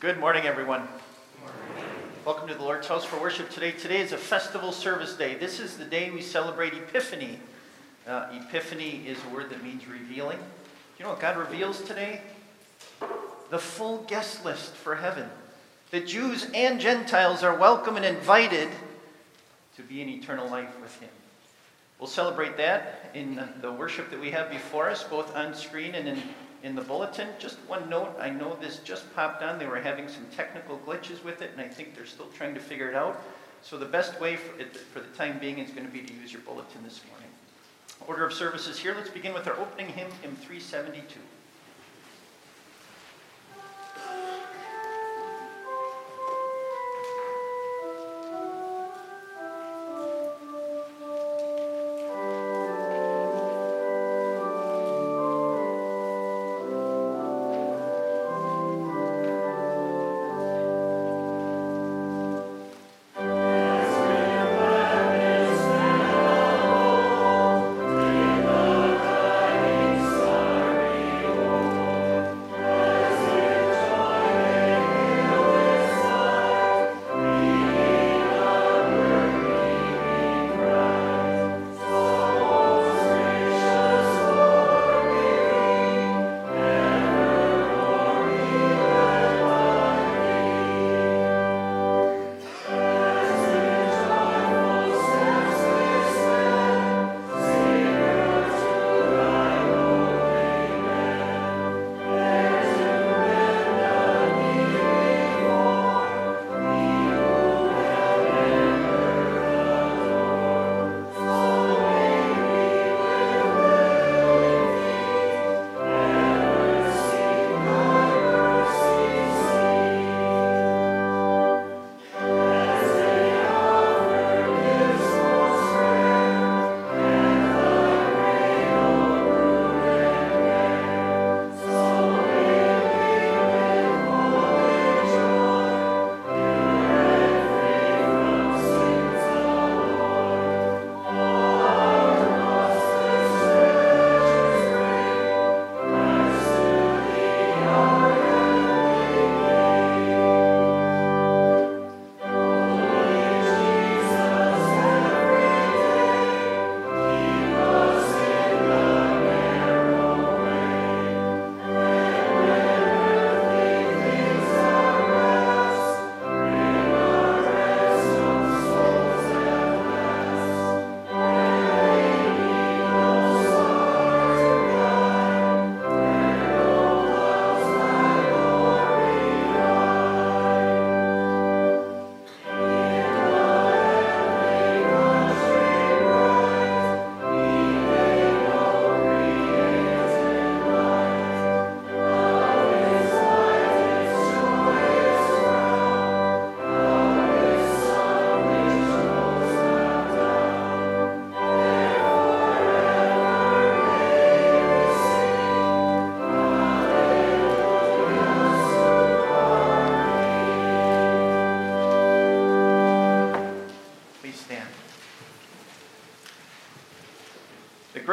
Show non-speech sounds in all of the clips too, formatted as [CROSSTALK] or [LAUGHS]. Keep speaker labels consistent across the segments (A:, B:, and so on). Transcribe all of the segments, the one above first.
A: Good morning, everyone. Welcome to the Lord's house for worship today. Today is a festival service day. This is the day we celebrate Epiphany. Uh, Epiphany is a word that means revealing. You know what God reveals today? The full guest list for heaven. The Jews and Gentiles are welcome and invited to be in eternal life with Him. We'll celebrate that in the worship that we have before us, both on screen and in in the bulletin. Just one note I know this just popped on. They were having some technical glitches with it, and I think they're still trying to figure it out. So, the best way for, it, for the time being is going to be to use your bulletin this morning. Order of services here. Let's begin with our opening hymn, hymn 372.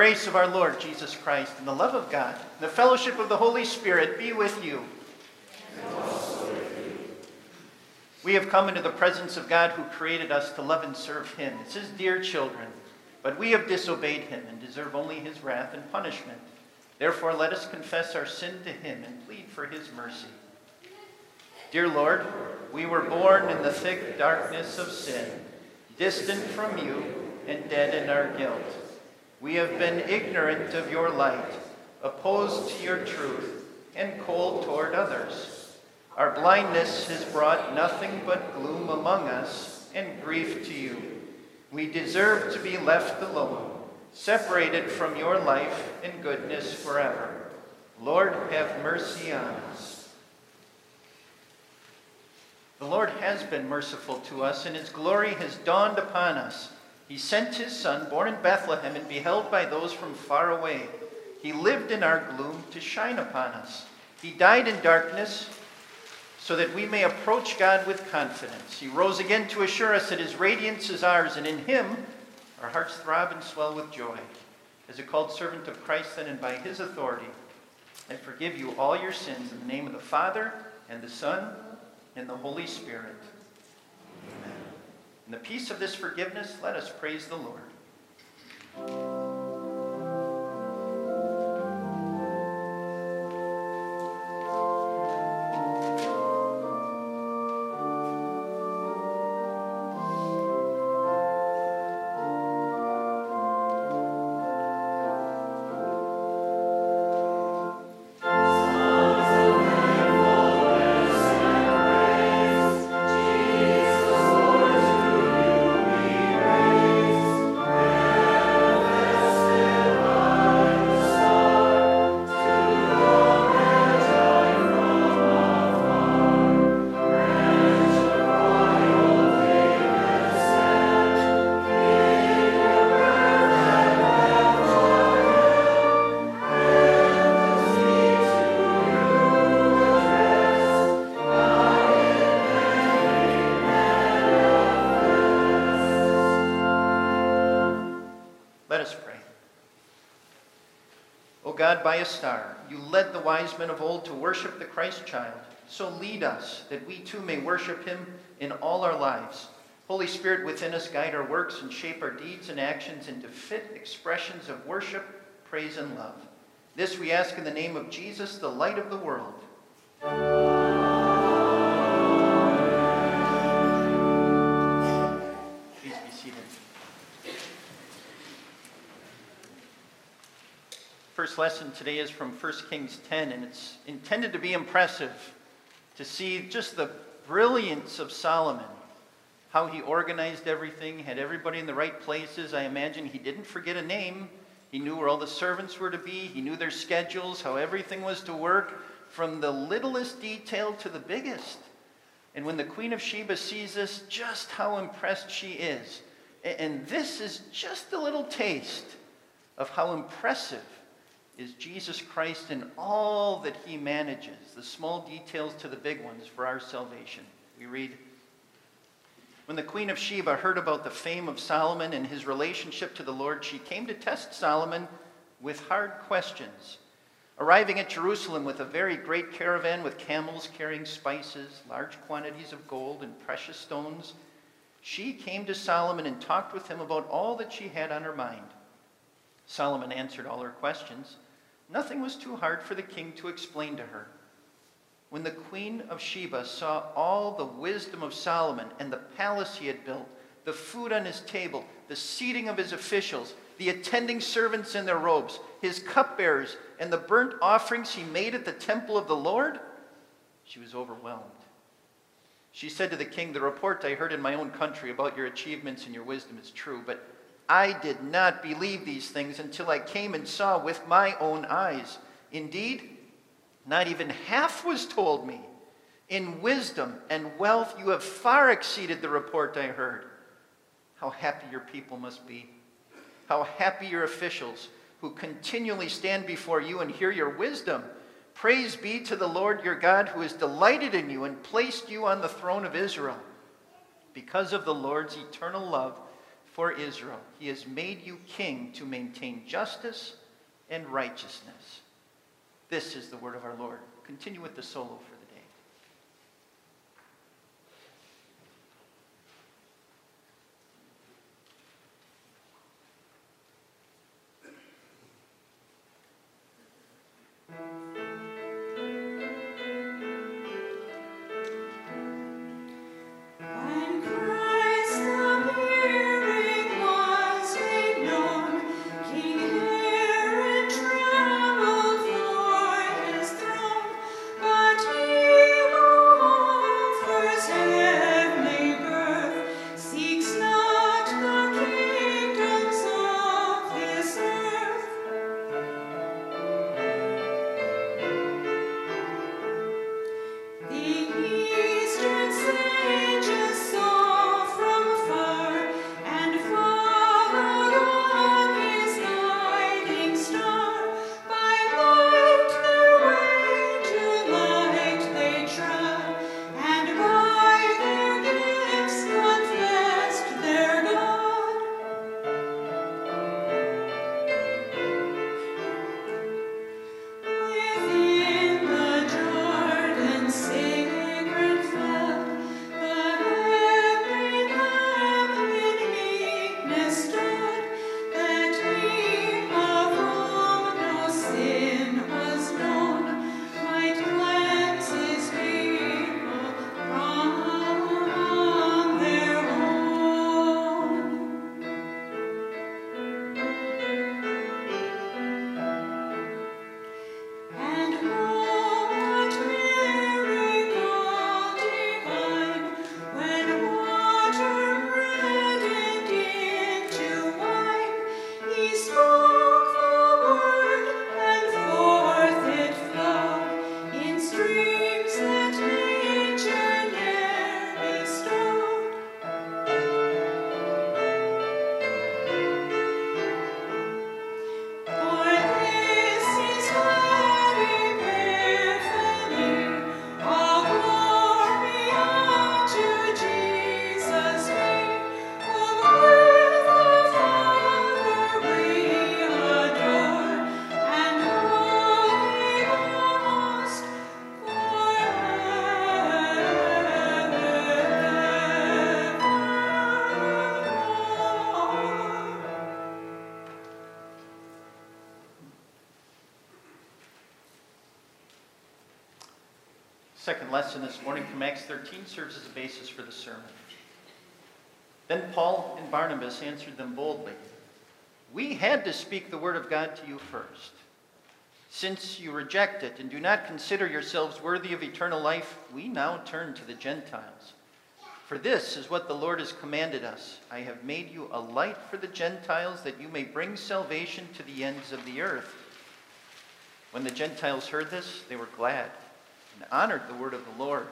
A: Grace of our Lord Jesus Christ and the love of God, and the fellowship of the Holy Spirit be with you. We have come into the presence of God who created us to love and serve him as his dear children, but we have disobeyed him and deserve only his wrath and punishment. Therefore, let us confess our sin to him and plead for his mercy. Dear Lord, we were born in the thick darkness of sin, distant from you and dead in our guilt. We have been ignorant of your light, opposed to your truth, and cold toward others. Our blindness has brought nothing but gloom among us and grief to you. We deserve to be left alone, separated from your life and goodness forever. Lord, have mercy on us. The Lord has been merciful to us, and his glory has dawned upon us. He sent his son, born in Bethlehem and beheld by those from far away. He lived in our gloom to shine upon us. He died in darkness so that we may approach God with confidence. He rose again to assure us that his radiance is ours, and in him our hearts throb and swell with joy. As a called servant of Christ, then, and by his authority, I forgive you all your sins in the name of the Father, and the Son, and the Holy Spirit. Amen. In the peace of this forgiveness, let us praise the Lord. By a star. You led the wise men of old to worship the Christ child. So lead us, that we too may worship him in all our lives. Holy Spirit within us, guide our works and shape our deeds and actions into fit expressions of worship, praise, and love. This we ask in the name of Jesus, the light of the world. First lesson today is from 1 Kings 10, and it's intended to be impressive to see just the brilliance of Solomon, how he organized everything, had everybody in the right places. I imagine he didn't forget a name. He knew where all the servants were to be, he knew their schedules, how everything was to work, from the littlest detail to the biggest. And when the Queen of Sheba sees this, just how impressed she is. And this is just a little taste of how impressive is Jesus Christ in all that he manages, the small details to the big ones for our salvation. We read When the Queen of Sheba heard about the fame of Solomon and his relationship to the Lord, she came to test Solomon with hard questions. Arriving at Jerusalem with a very great caravan with camels carrying spices, large quantities of gold, and precious stones, she came to Solomon and talked with him about all that she had on her mind. Solomon answered all her questions. Nothing was too hard for the king to explain to her. When the queen of Sheba saw all the wisdom of Solomon and the palace he had built, the food on his table, the seating of his officials, the attending servants in their robes, his cupbearers, and the burnt offerings he made at the temple of the Lord, she was overwhelmed. She said to the king, The report I heard in my own country about your achievements and your wisdom is true, but I did not believe these things until I came and saw with my own eyes. Indeed, not even half was told me. In wisdom and wealth, you have far exceeded the report I heard. How happy your people must be. How happy your officials who continually stand before you and hear your wisdom. Praise be to the Lord your God who has delighted in you and placed you on the throne of Israel. Because of the Lord's eternal love, for Israel. He has made you king to maintain justice and righteousness. This is the word of our Lord. Continue with the solo from Acts 13 serves as a basis for the sermon. Then Paul and Barnabas answered them boldly We had to speak the word of God to you first. Since you reject it and do not consider yourselves worthy of eternal life, we now turn to the Gentiles. For this is what the Lord has commanded us I have made you a light for the Gentiles, that you may bring salvation to the ends of the earth. When the Gentiles heard this, they were glad and honored the word of the Lord.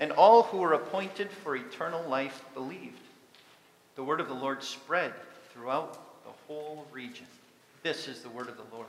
A: And all who were appointed for eternal life believed. The word of the Lord spread throughout the whole region. This is the word of the Lord.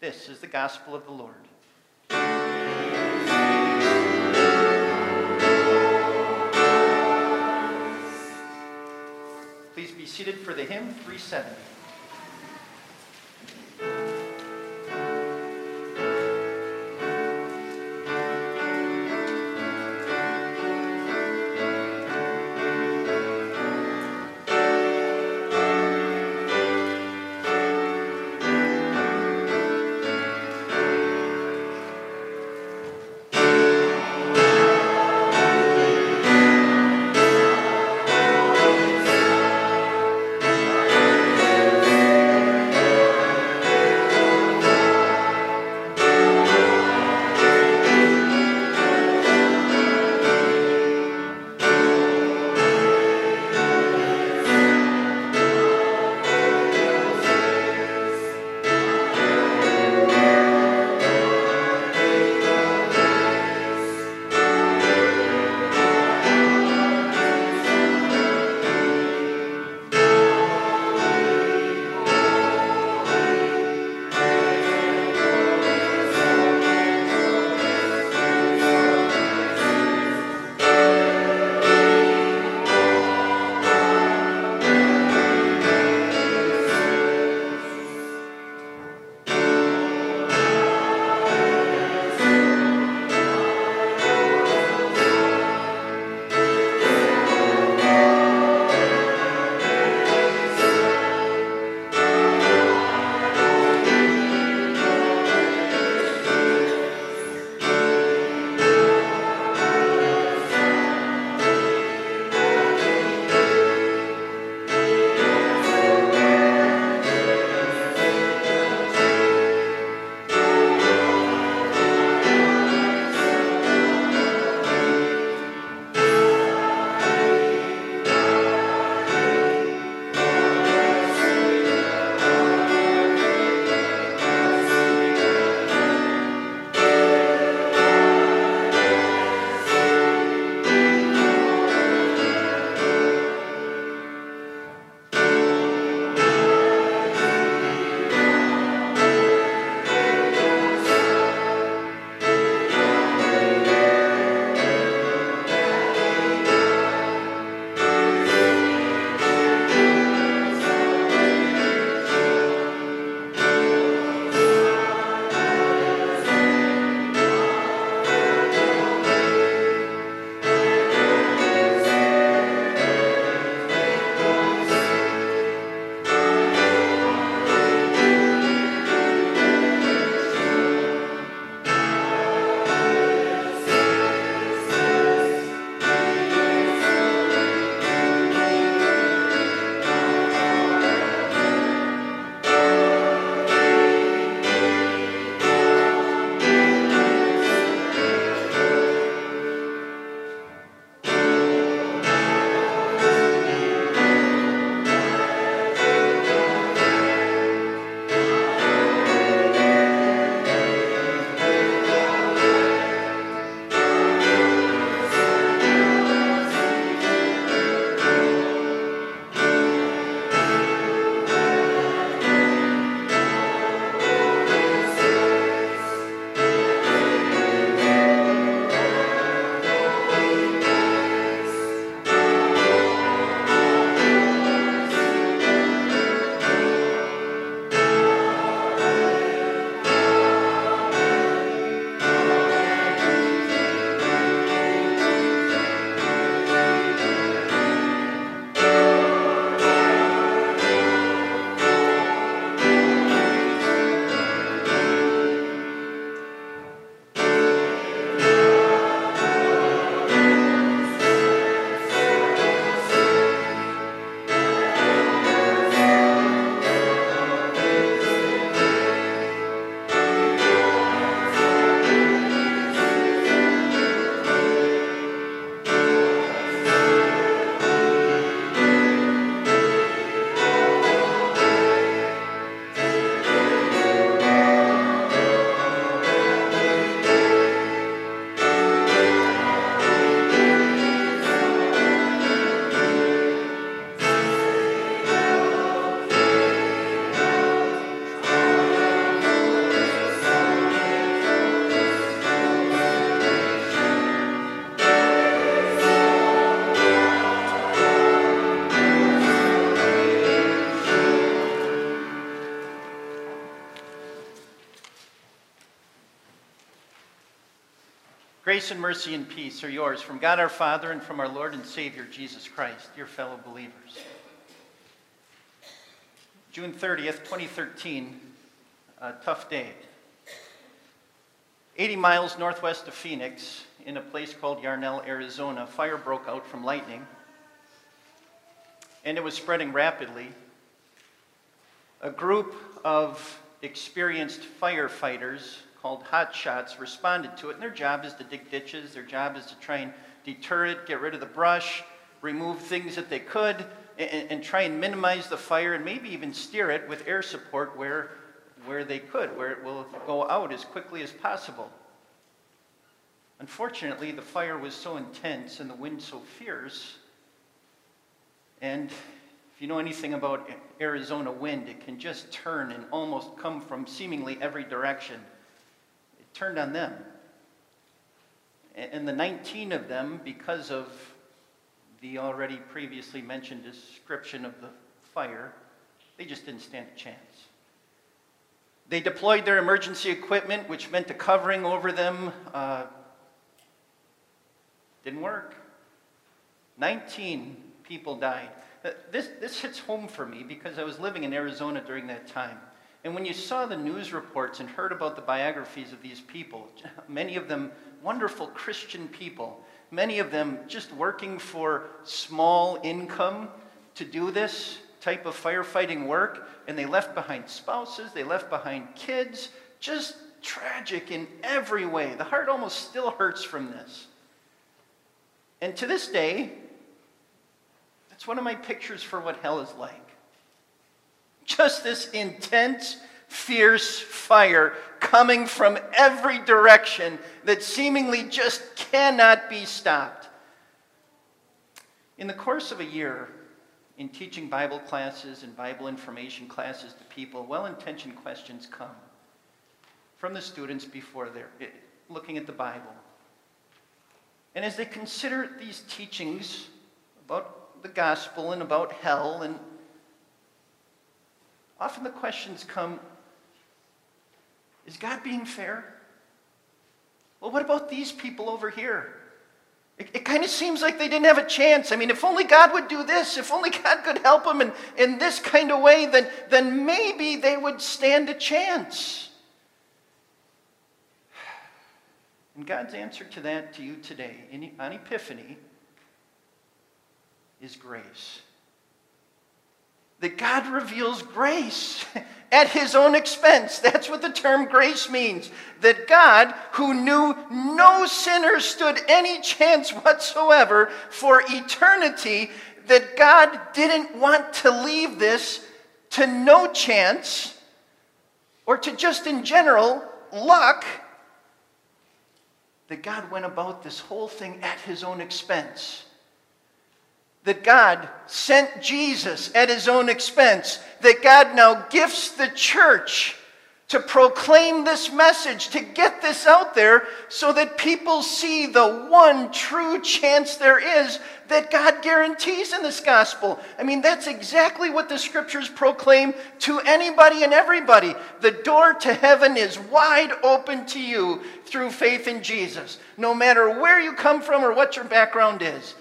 A: This is the gospel of the Lord. Please be seated for the hymn 370. Grace and mercy and peace are yours from God our Father and from our Lord and Savior Jesus Christ, your fellow believers. June 30th, 2013, a tough day. 80 miles northwest of Phoenix, in a place called Yarnell, Arizona, fire broke out from lightning, and it was spreading rapidly. A group of experienced firefighters called hot shots responded to it, and their job is to dig ditches. Their job is to try and deter it, get rid of the brush, remove things that they could, and, and try and minimize the fire, and maybe even steer it with air support where, where they could, where it will go out as quickly as possible. Unfortunately, the fire was so intense and the wind so fierce, and if you know anything about Arizona wind, it can just turn and almost come from seemingly every direction turned on them. And the 19 of them, because of the already previously mentioned description of the fire, they just didn't stand a chance. They deployed their emergency equipment, which meant a covering over them. Uh, didn't work. 19 people died. Uh, this, this hits home for me because I was living in Arizona during that time. And when you saw the news reports and heard about the biographies of these people, [LAUGHS] many of them wonderful Christian people, many of them just working for small income to do this type of firefighting work, and they left behind spouses, they left behind kids, just tragic in every way. The heart almost still hurts from this. And to this day, that's one of my pictures for what hell is like. Just this intense, fierce fire coming from every direction that seemingly just cannot be stopped. In the course of a year, in teaching Bible classes and Bible information classes to people, well intentioned questions come from the students before they're eh, looking at the Bible. And as they consider these teachings about the gospel and about hell and often the questions come Is God being fair? Well, what about these people over here? It, it kind of seems like they didn't have a chance. I mean, if only God would do this, if only God could help them in, in this kind of way, then, then maybe they would stand a chance. And God's answer to that to you today on Epiphany is grace that God reveals grace [LAUGHS] at his own expense. That's what the term grace means. That God, who knew no sinner stood any chance whatsoever for eternity, that God didn't want to leave this to no chance or to just in general luck. That God went about this whole thing at his own expense that God sent Jesus at his own expense, that God now gifts the church to proclaim this message, to get this out there so that people see the one true chance there is that God guarantees in this gospel. I mean, that's exactly what the scriptures proclaim to anybody and everybody. The door to heaven is wide open to you through faith in Jesus, no matter where you come from or what your background is.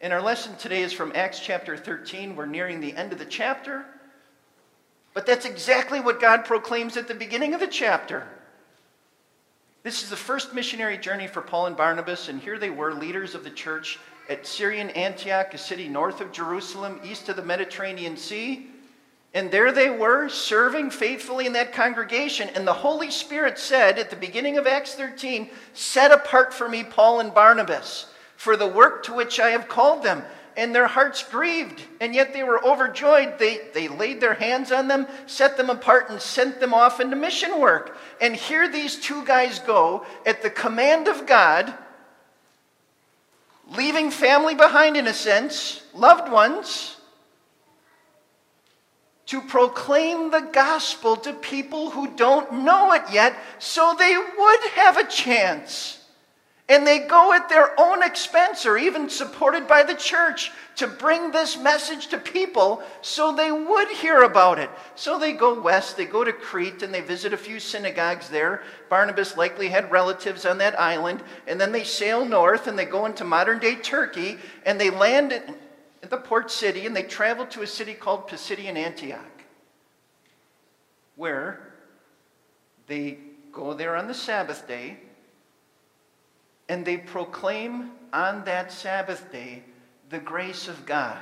A: And our lesson today is from Acts chapter 13. We're nearing the end of the chapter. But that's exactly what God proclaims at the beginning of the chapter. This is the first missionary journey for Paul and Barnabas, and here they were, leaders of the church at Syrian Antioch, a city north of Jerusalem, east of the Mediterranean Sea. And there they were, serving faithfully in that congregation. And the Holy Spirit said at the beginning of Acts 13, Set apart for me Paul and Barnabas for the work to which I have called them. And their hearts grieved, and yet they were overjoyed. They, they laid their hands on them, set them apart, and sent them off into mission work. And here these two guys go at the command of God, leaving family behind in a sense, loved ones, to proclaim the gospel to people who don't know it yet so they would have a chance And they go at their own expense or even supported by the church to bring this message to people so they would hear about it. So they go west, they go to Crete, and they visit a few synagogues there. Barnabas likely had relatives on that island. And then they sail north and they go into modern day Turkey and they land at the port city and they travel to a city called Pisidian Antioch, where they go there on the Sabbath day and they proclaim on that Sabbath day the grace of God.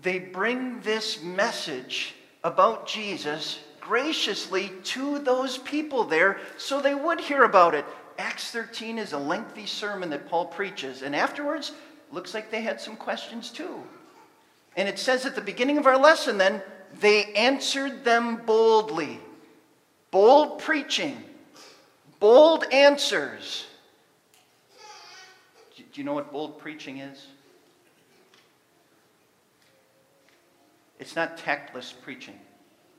A: They bring this message about Jesus graciously to those people there so they would hear about it. Acts 13 is a lengthy sermon that Paul preaches, and afterwards, looks like they had some questions too. And it says at the beginning of our lesson, then, they answered them boldly. Bold preaching, bold answers. Do you know what bold preaching is? It's not tactless preaching.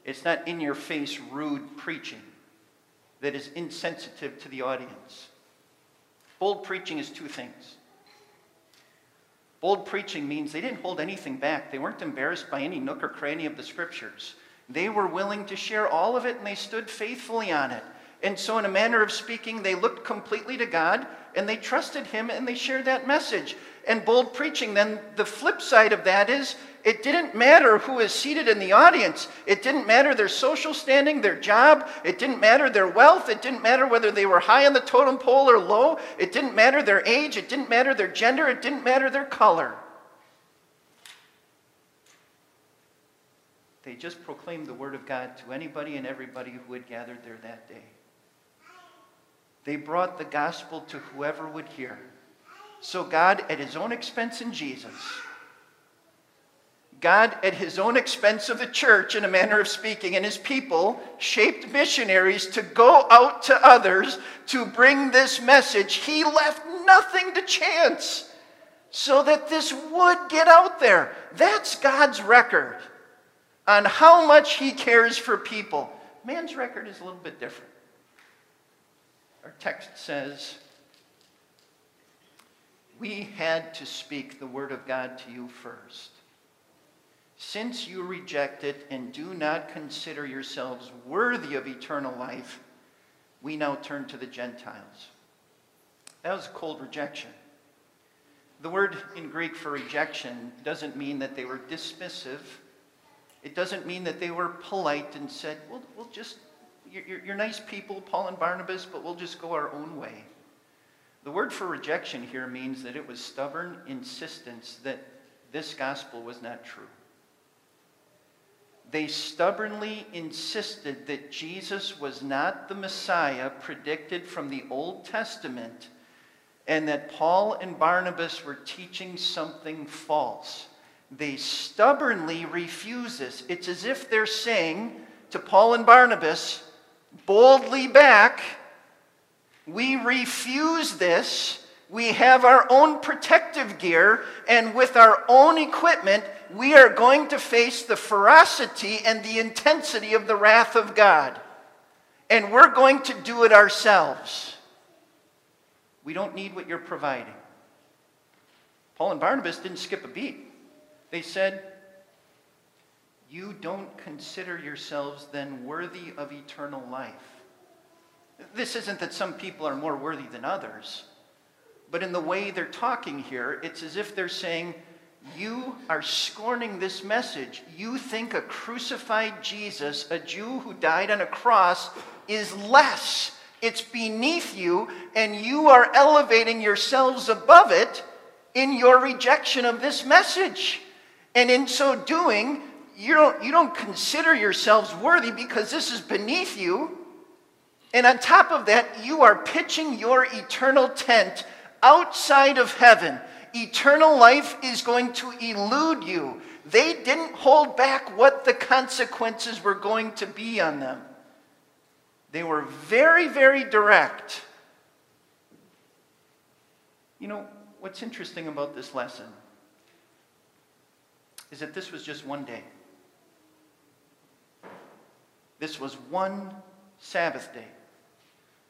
A: It's not in your face, rude preaching that is insensitive to the audience. Bold preaching is two things. Bold preaching means they didn't hold anything back, they weren't embarrassed by any nook or cranny of the scriptures. They were willing to share all of it and they stood faithfully on it. And so, in a manner of speaking, they looked completely to God and they trusted Him and they shared that message. And bold preaching, then the flip side of that is it didn't matter who is seated in the audience. It didn't matter their social standing, their job. It didn't matter their wealth. It didn't matter whether they were high on the totem pole or low. It didn't matter their age. It didn't matter their gender. It didn't matter their color. They just proclaimed the Word of God to anybody and everybody who had gathered there that day. They brought the gospel to whoever would hear. So God, at his own expense in Jesus, God, at his own expense of the church, in a manner of speaking, and his people, shaped missionaries to go out to others to bring this message. He left nothing to chance so that this would get out there. That's God's record on how much he cares for people. Man's record is a little bit different. Our text says, We had to speak the word of God to you first. Since you reject it and do not consider yourselves worthy of eternal life, we now turn to the Gentiles. That was a cold rejection. The word in Greek for rejection doesn't mean that they were dismissive. It doesn't mean that they were polite and said, we'll, we'll just you're, you're nice people, Paul and Barnabas, but we'll just go our own way. The word for rejection here means that it was stubborn insistence that this gospel was not true. They stubbornly insisted that Jesus was not the Messiah predicted from the Old Testament and that Paul and Barnabas were teaching something false. They stubbornly refuse this. It's as if they're saying to Paul and Barnabas, boldly back. We refuse this. We have our own protective gear, and with our own equipment, we are going to face the ferocity and the intensity of the wrath of God. And we're going to do it ourselves. We don't need what you're providing. Paul and Barnabas didn't skip a beat. They said, you don't consider yourselves then worthy of eternal life. This isn't that some people are more worthy than others, but in the way they're talking here, it's as if they're saying, You are scorning this message. You think a crucified Jesus, a Jew who died on a cross, is less. It's beneath you, and you are elevating yourselves above it in your rejection of this message. And in so doing, you don't, you don't consider yourselves worthy because this is beneath you. And on top of that, you are pitching your eternal tent outside of heaven. Eternal life is going to elude you. They didn't hold back what the consequences were going to be on them. They were very, very direct. You know, what's interesting about this lesson is that this was just one day. This was one Sabbath day.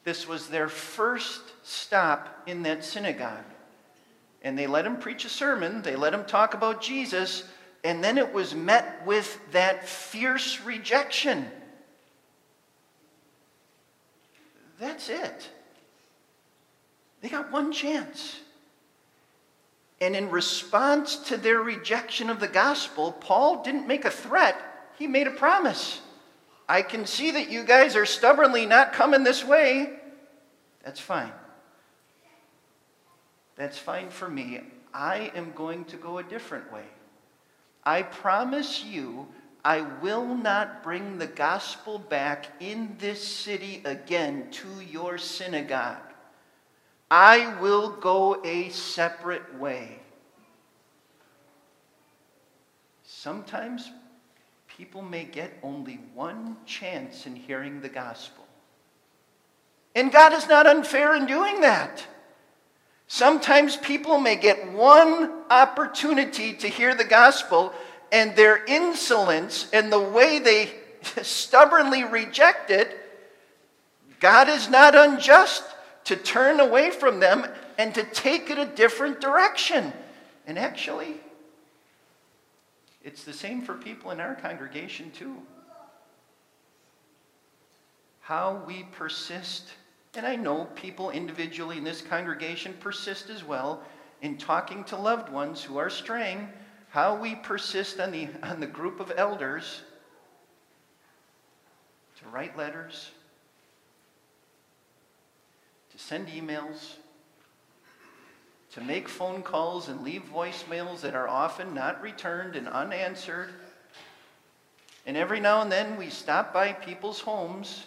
A: This was their first stop in that synagogue. And they let him preach a sermon, they let him talk about Jesus, and then it was met with that fierce rejection. That's it. They got one chance. And in response to their rejection of the gospel, Paul didn't make a threat, he made a promise. I can see that you guys are stubbornly not coming this way. That's fine. That's fine for me. I am going to go a different way. I promise you, I will not bring the gospel back in this city again to your synagogue. I will go a separate way. Sometimes people may get only one chance in hearing the gospel. And God is not unfair in doing that. Sometimes people may get one opportunity to hear the gospel, and their insolence and the way they [LAUGHS] stubbornly reject it, God is not unjust to turn away from them and to take it a different direction. And actually, it's the same for people in our congregation, too. How we persist, and I know people individually in this congregation persist as well in talking to loved ones who are straying, how we persist on the, on the group of elders to write letters, to send emails, to make phone calls and leave voicemails that are often not returned and unanswered. And every now and then we stop by people's homes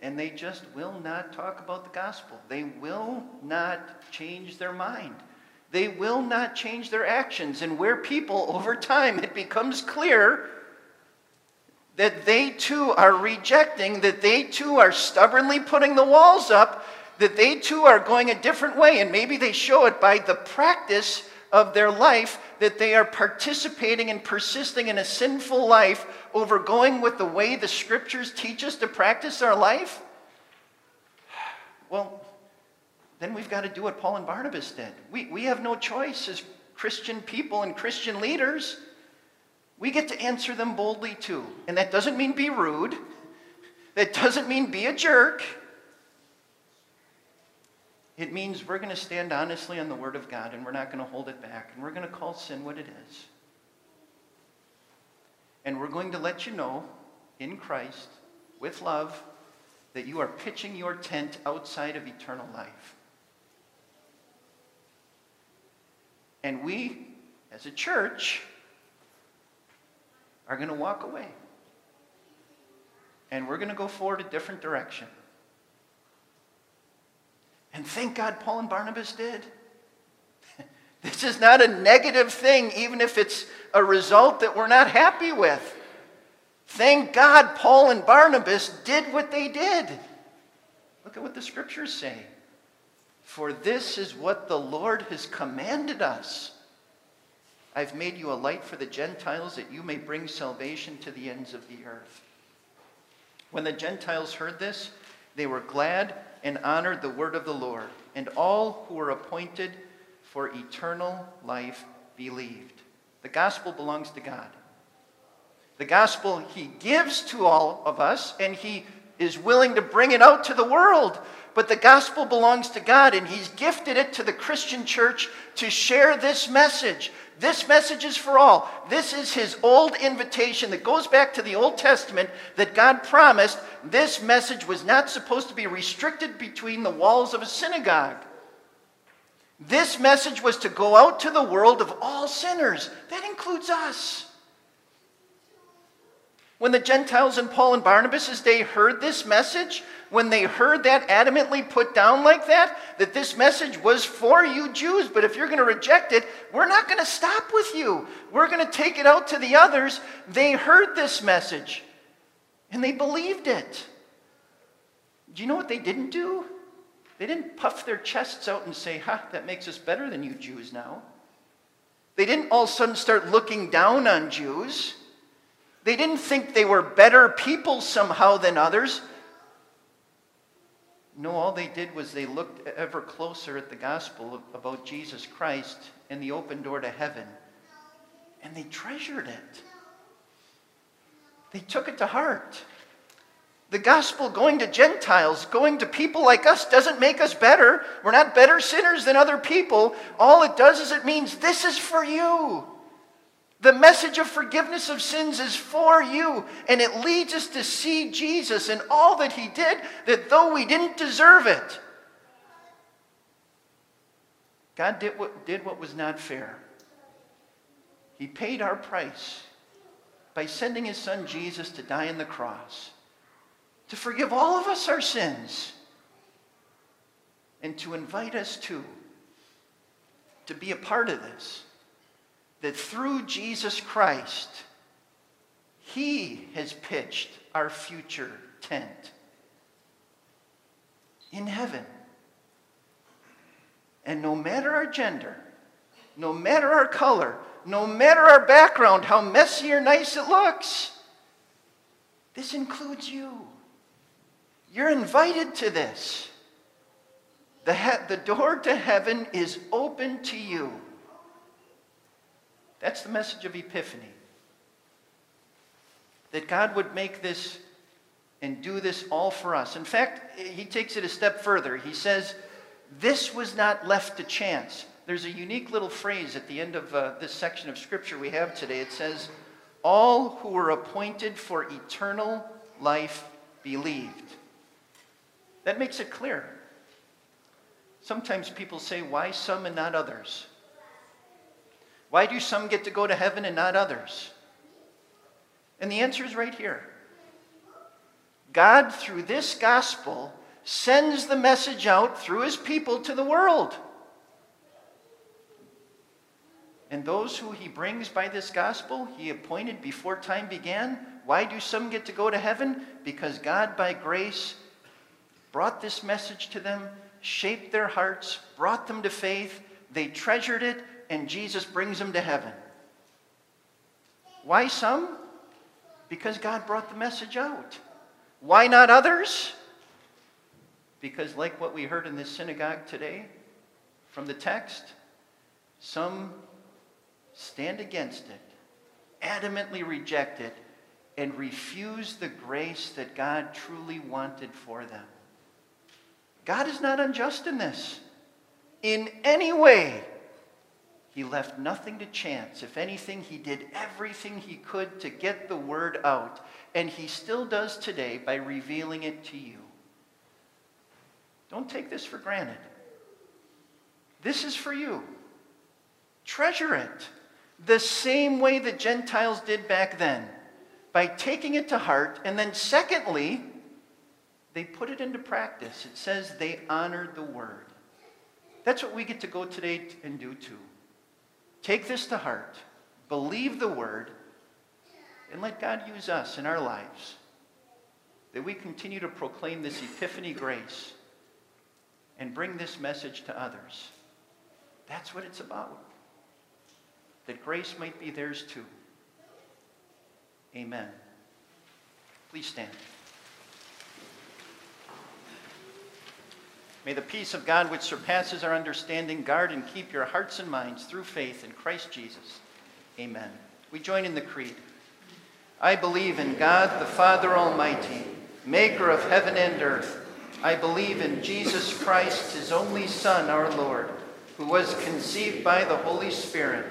A: and they just will not talk about the gospel. They will not change their mind. They will not change their actions. And where people, over time, it becomes clear that they too are rejecting, that they too are stubbornly putting the walls up, that they too are going a different way. And maybe they show it by the practice of their life that they are participating and persisting in a sinful life over going with the way the scriptures teach us to practice our life? Well, then we've got to do what Paul and Barnabas did. We, we have no choice as Christian people and Christian leaders we get to answer them boldly too. And that doesn't mean be rude, that doesn't mean be a jerk. It means we're going to stand honestly on the Word of God and we're not going to hold it back. And we're going to call sin what it is. And we're going to let you know in Christ, with love, that you are pitching your tent outside of eternal life. And we, as a church, are going to walk away. And we're going to go forward a different direction. And thank God Paul and Barnabas did. [LAUGHS] this is not a negative thing, even if it's a result that we're not happy with. Thank God Paul and Barnabas did what they did. Look at what the scriptures say. For this is what the Lord has commanded us I've made you a light for the Gentiles that you may bring salvation to the ends of the earth. When the Gentiles heard this, they were glad and honored the word of the Lord, and all who were appointed for eternal life believed. The gospel belongs to God. The gospel he gives to all of us, and he is willing to bring it out to the world. But the gospel belongs to God, and he's gifted it to the Christian church to share this message. This message is for all. This is his old invitation that goes back to the Old Testament that God promised. This message was not supposed to be restricted between the walls of a synagogue. This message was to go out to the world of all sinners. That includes us. When the Gentiles and Paul and Barnabas, as they heard this message, when they heard that adamantly put down like that, that this message was for you Jews, but if you're going to reject it, we're not going to stop with you. We're going to take it out to the others. They heard this message and they believed it. Do you know what they didn't do? They didn't puff their chests out and say, Ha, that makes us better than you Jews now. They didn't all of a sudden start looking down on Jews. They didn't think they were better people somehow than others. No, all they did was they looked ever closer at the gospel about Jesus Christ and the open door to heaven, and they treasured it. They took it to heart. The gospel going to Gentiles, going to people like us, doesn't make us better. We're not better sinners than other people. All it does is it means this is for you. The message of forgiveness of sins is for you, and it leads us to see Jesus and all that he did, that though we didn't deserve it, God did what, did what was not fair. He paid our price by sending his son Jesus to die on the cross to forgive all of us our sins, and to invite us to, to be a part of this. That through Jesus Christ, He has pitched our future tent in heaven. And no matter our gender, no matter our color, no matter our background, how messy or nice it looks, this includes you. You're invited to this. The, he- the door to heaven is open to you. That's the message of Epiphany. That God would make this and do this all for us. In fact, he takes it a step further. He says, This was not left to chance. There's a unique little phrase at the end of uh, this section of scripture we have today. It says, All who were appointed for eternal life believed. That makes it clear. Sometimes people say, why some and not others? Why do some get to go to heaven and not others? And the answer is right here. God, through this gospel, sends the message out through his people to the world. And those who he brings by this gospel, he appointed before time began. Why do some get to go to heaven? Because God, by grace, brought this message to them, shaped their hearts, brought them to faith. They treasured it, and Jesus brings them to heaven. Why some? Because God brought the message out. Why not others? Because, like what we heard in this synagogue today from the text, some stand against it, adamantly reject it, and refuse the grace that God truly wanted for them. God is not unjust in this. In any way, he left nothing to chance. If anything, he did everything he could to get the word out. And he still does today by revealing it to you. Don't take this for granted. This is for you. Treasure it the same way the Gentiles did back then by taking it to heart. And then, secondly, they put it into practice. It says they honored the word. That's what we get to go today and do too. Take this to heart, believe the word, and let God use us in our lives. That we continue to proclaim this epiphany grace and bring this message to others. That's what it's about. That grace might be theirs too. Amen. Please stand. May the peace of God, which surpasses our understanding, guard and keep your hearts and minds through faith in Christ Jesus. Amen. We join in the creed. I believe in God, the Father Almighty, maker of heaven and earth. I believe in Jesus Christ, his only Son, our Lord, who was conceived by the Holy Spirit,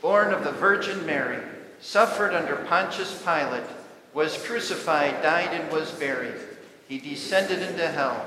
A: born of the Virgin Mary, suffered under Pontius Pilate, was crucified, died, and was buried. He descended into hell.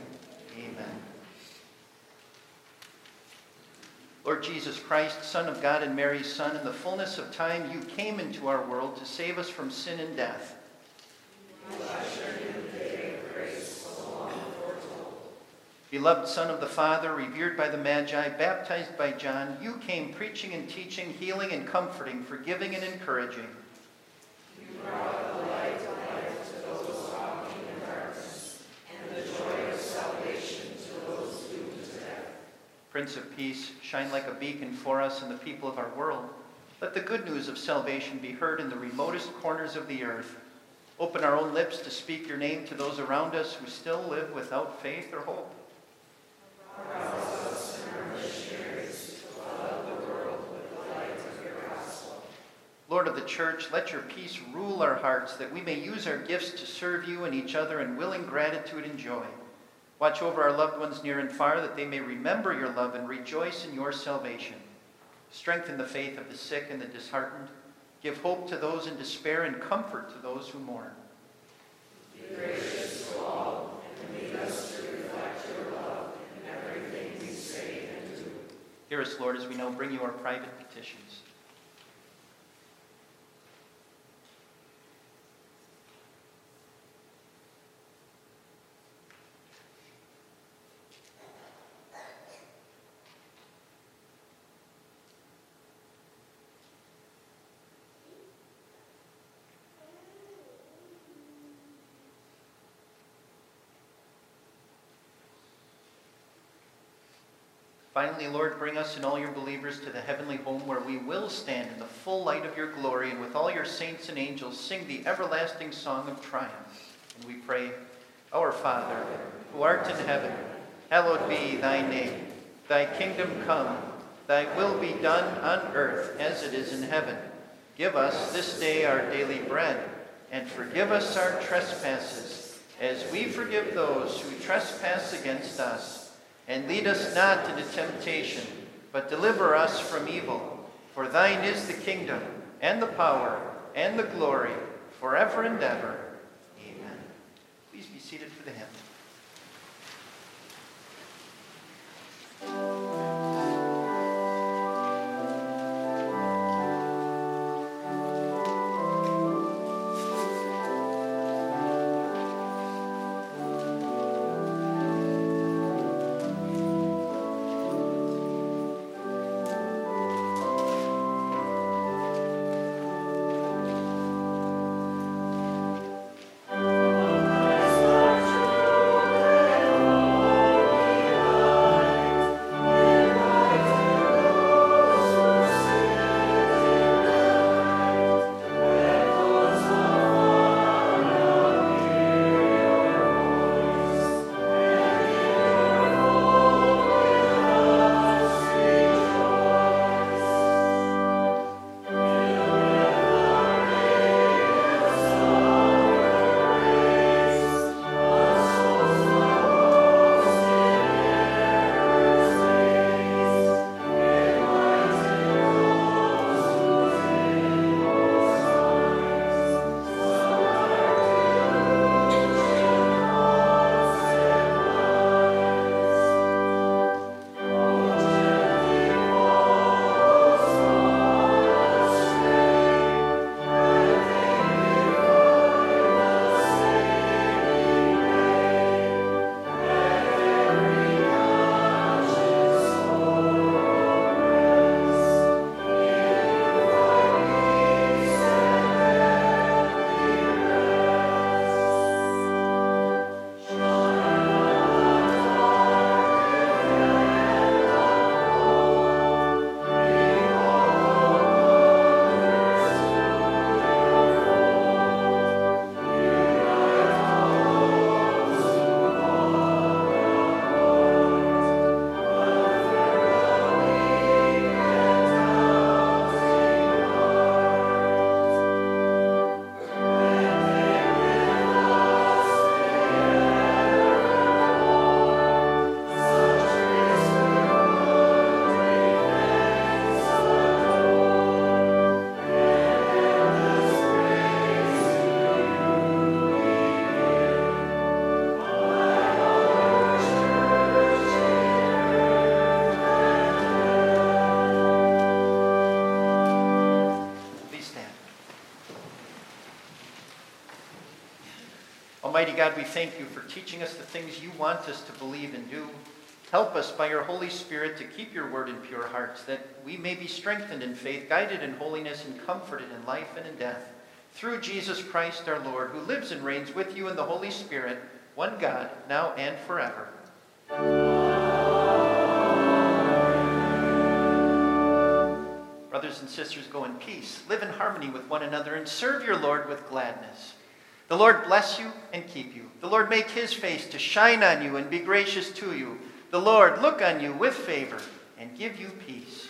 A: Lord Jesus Christ, Son of God and Mary's Son, in the fullness of time you came into our world to save us from sin and death. Beloved Son of the Father, revered by the Magi, baptized by John, you came preaching and teaching, healing and comforting, forgiving and encouraging. You brought the light of life to those walking in darkness, and the joy of salvation to those doomed to death. Prince of Peace, shine like a beacon for us and the people of our world. Let the good news of salvation be heard in the remotest corners of the earth. Open our own lips to speak your name to those around us who still live without faith or hope. Lord of the church, let your peace rule our hearts that we may use our gifts to serve you and each other in willing gratitude and joy. Watch over our loved ones near and far that they may remember your love and rejoice in your salvation. Strengthen the faith of the sick and the disheartened. Give hope to those in despair and comfort to those who mourn. Be gracious to all and lead us to reflect your love in everything we say and do. Hear us, Lord, as we now bring you our private petitions. Finally, Lord, bring us and all your believers to the heavenly home where we will stand in the full light of your glory and with all your saints and angels sing the everlasting song of triumph. And we pray, Our Father, who art in heaven, hallowed be thy name. Thy kingdom come, thy will be done on earth as it is in heaven. Give us this day our daily bread, and forgive us our trespasses, as we forgive those who trespass against us and lead us not into temptation, but deliver us from evil. For thine is the kingdom, and the power, and the glory, forever and ever. Amen. Please be seated for the hymn. Almighty God, we thank you for teaching us the things you want us to believe and do. Help us by your Holy Spirit to keep your word in pure hearts, that we may be strengthened in faith, guided in holiness, and comforted in life and in death. Through Jesus Christ our Lord, who lives and reigns with you in the Holy Spirit, one God, now and forever. Brothers and sisters, go in peace, live in harmony with one another, and serve your Lord with gladness. The Lord bless you and keep you. The Lord make his face to shine on you and be gracious to you. The Lord look on you with favor and give you peace.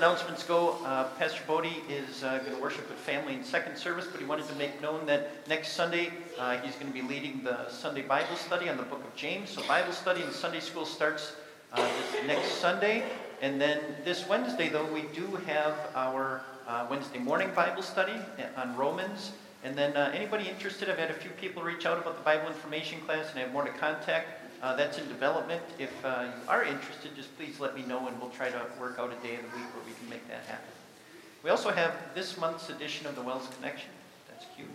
A: Announcements go, uh, Pastor Bodie is uh, going to worship with family in second service, but he wanted to make known that next Sunday uh, he's going to be leading the Sunday Bible study on the book of James. So, Bible study in Sunday school starts uh, this next Sunday. And then this Wednesday, though, we do have our uh, Wednesday morning Bible study on Romans. And then uh, anybody interested, I've had a few people reach out about the Bible information class and I have more to contact. Uh, that's in development. If uh, you are interested, just please let me know and we'll try to work out a day of the week where we can make that happen. We also have this month's edition of the WELS Connection. That's cute.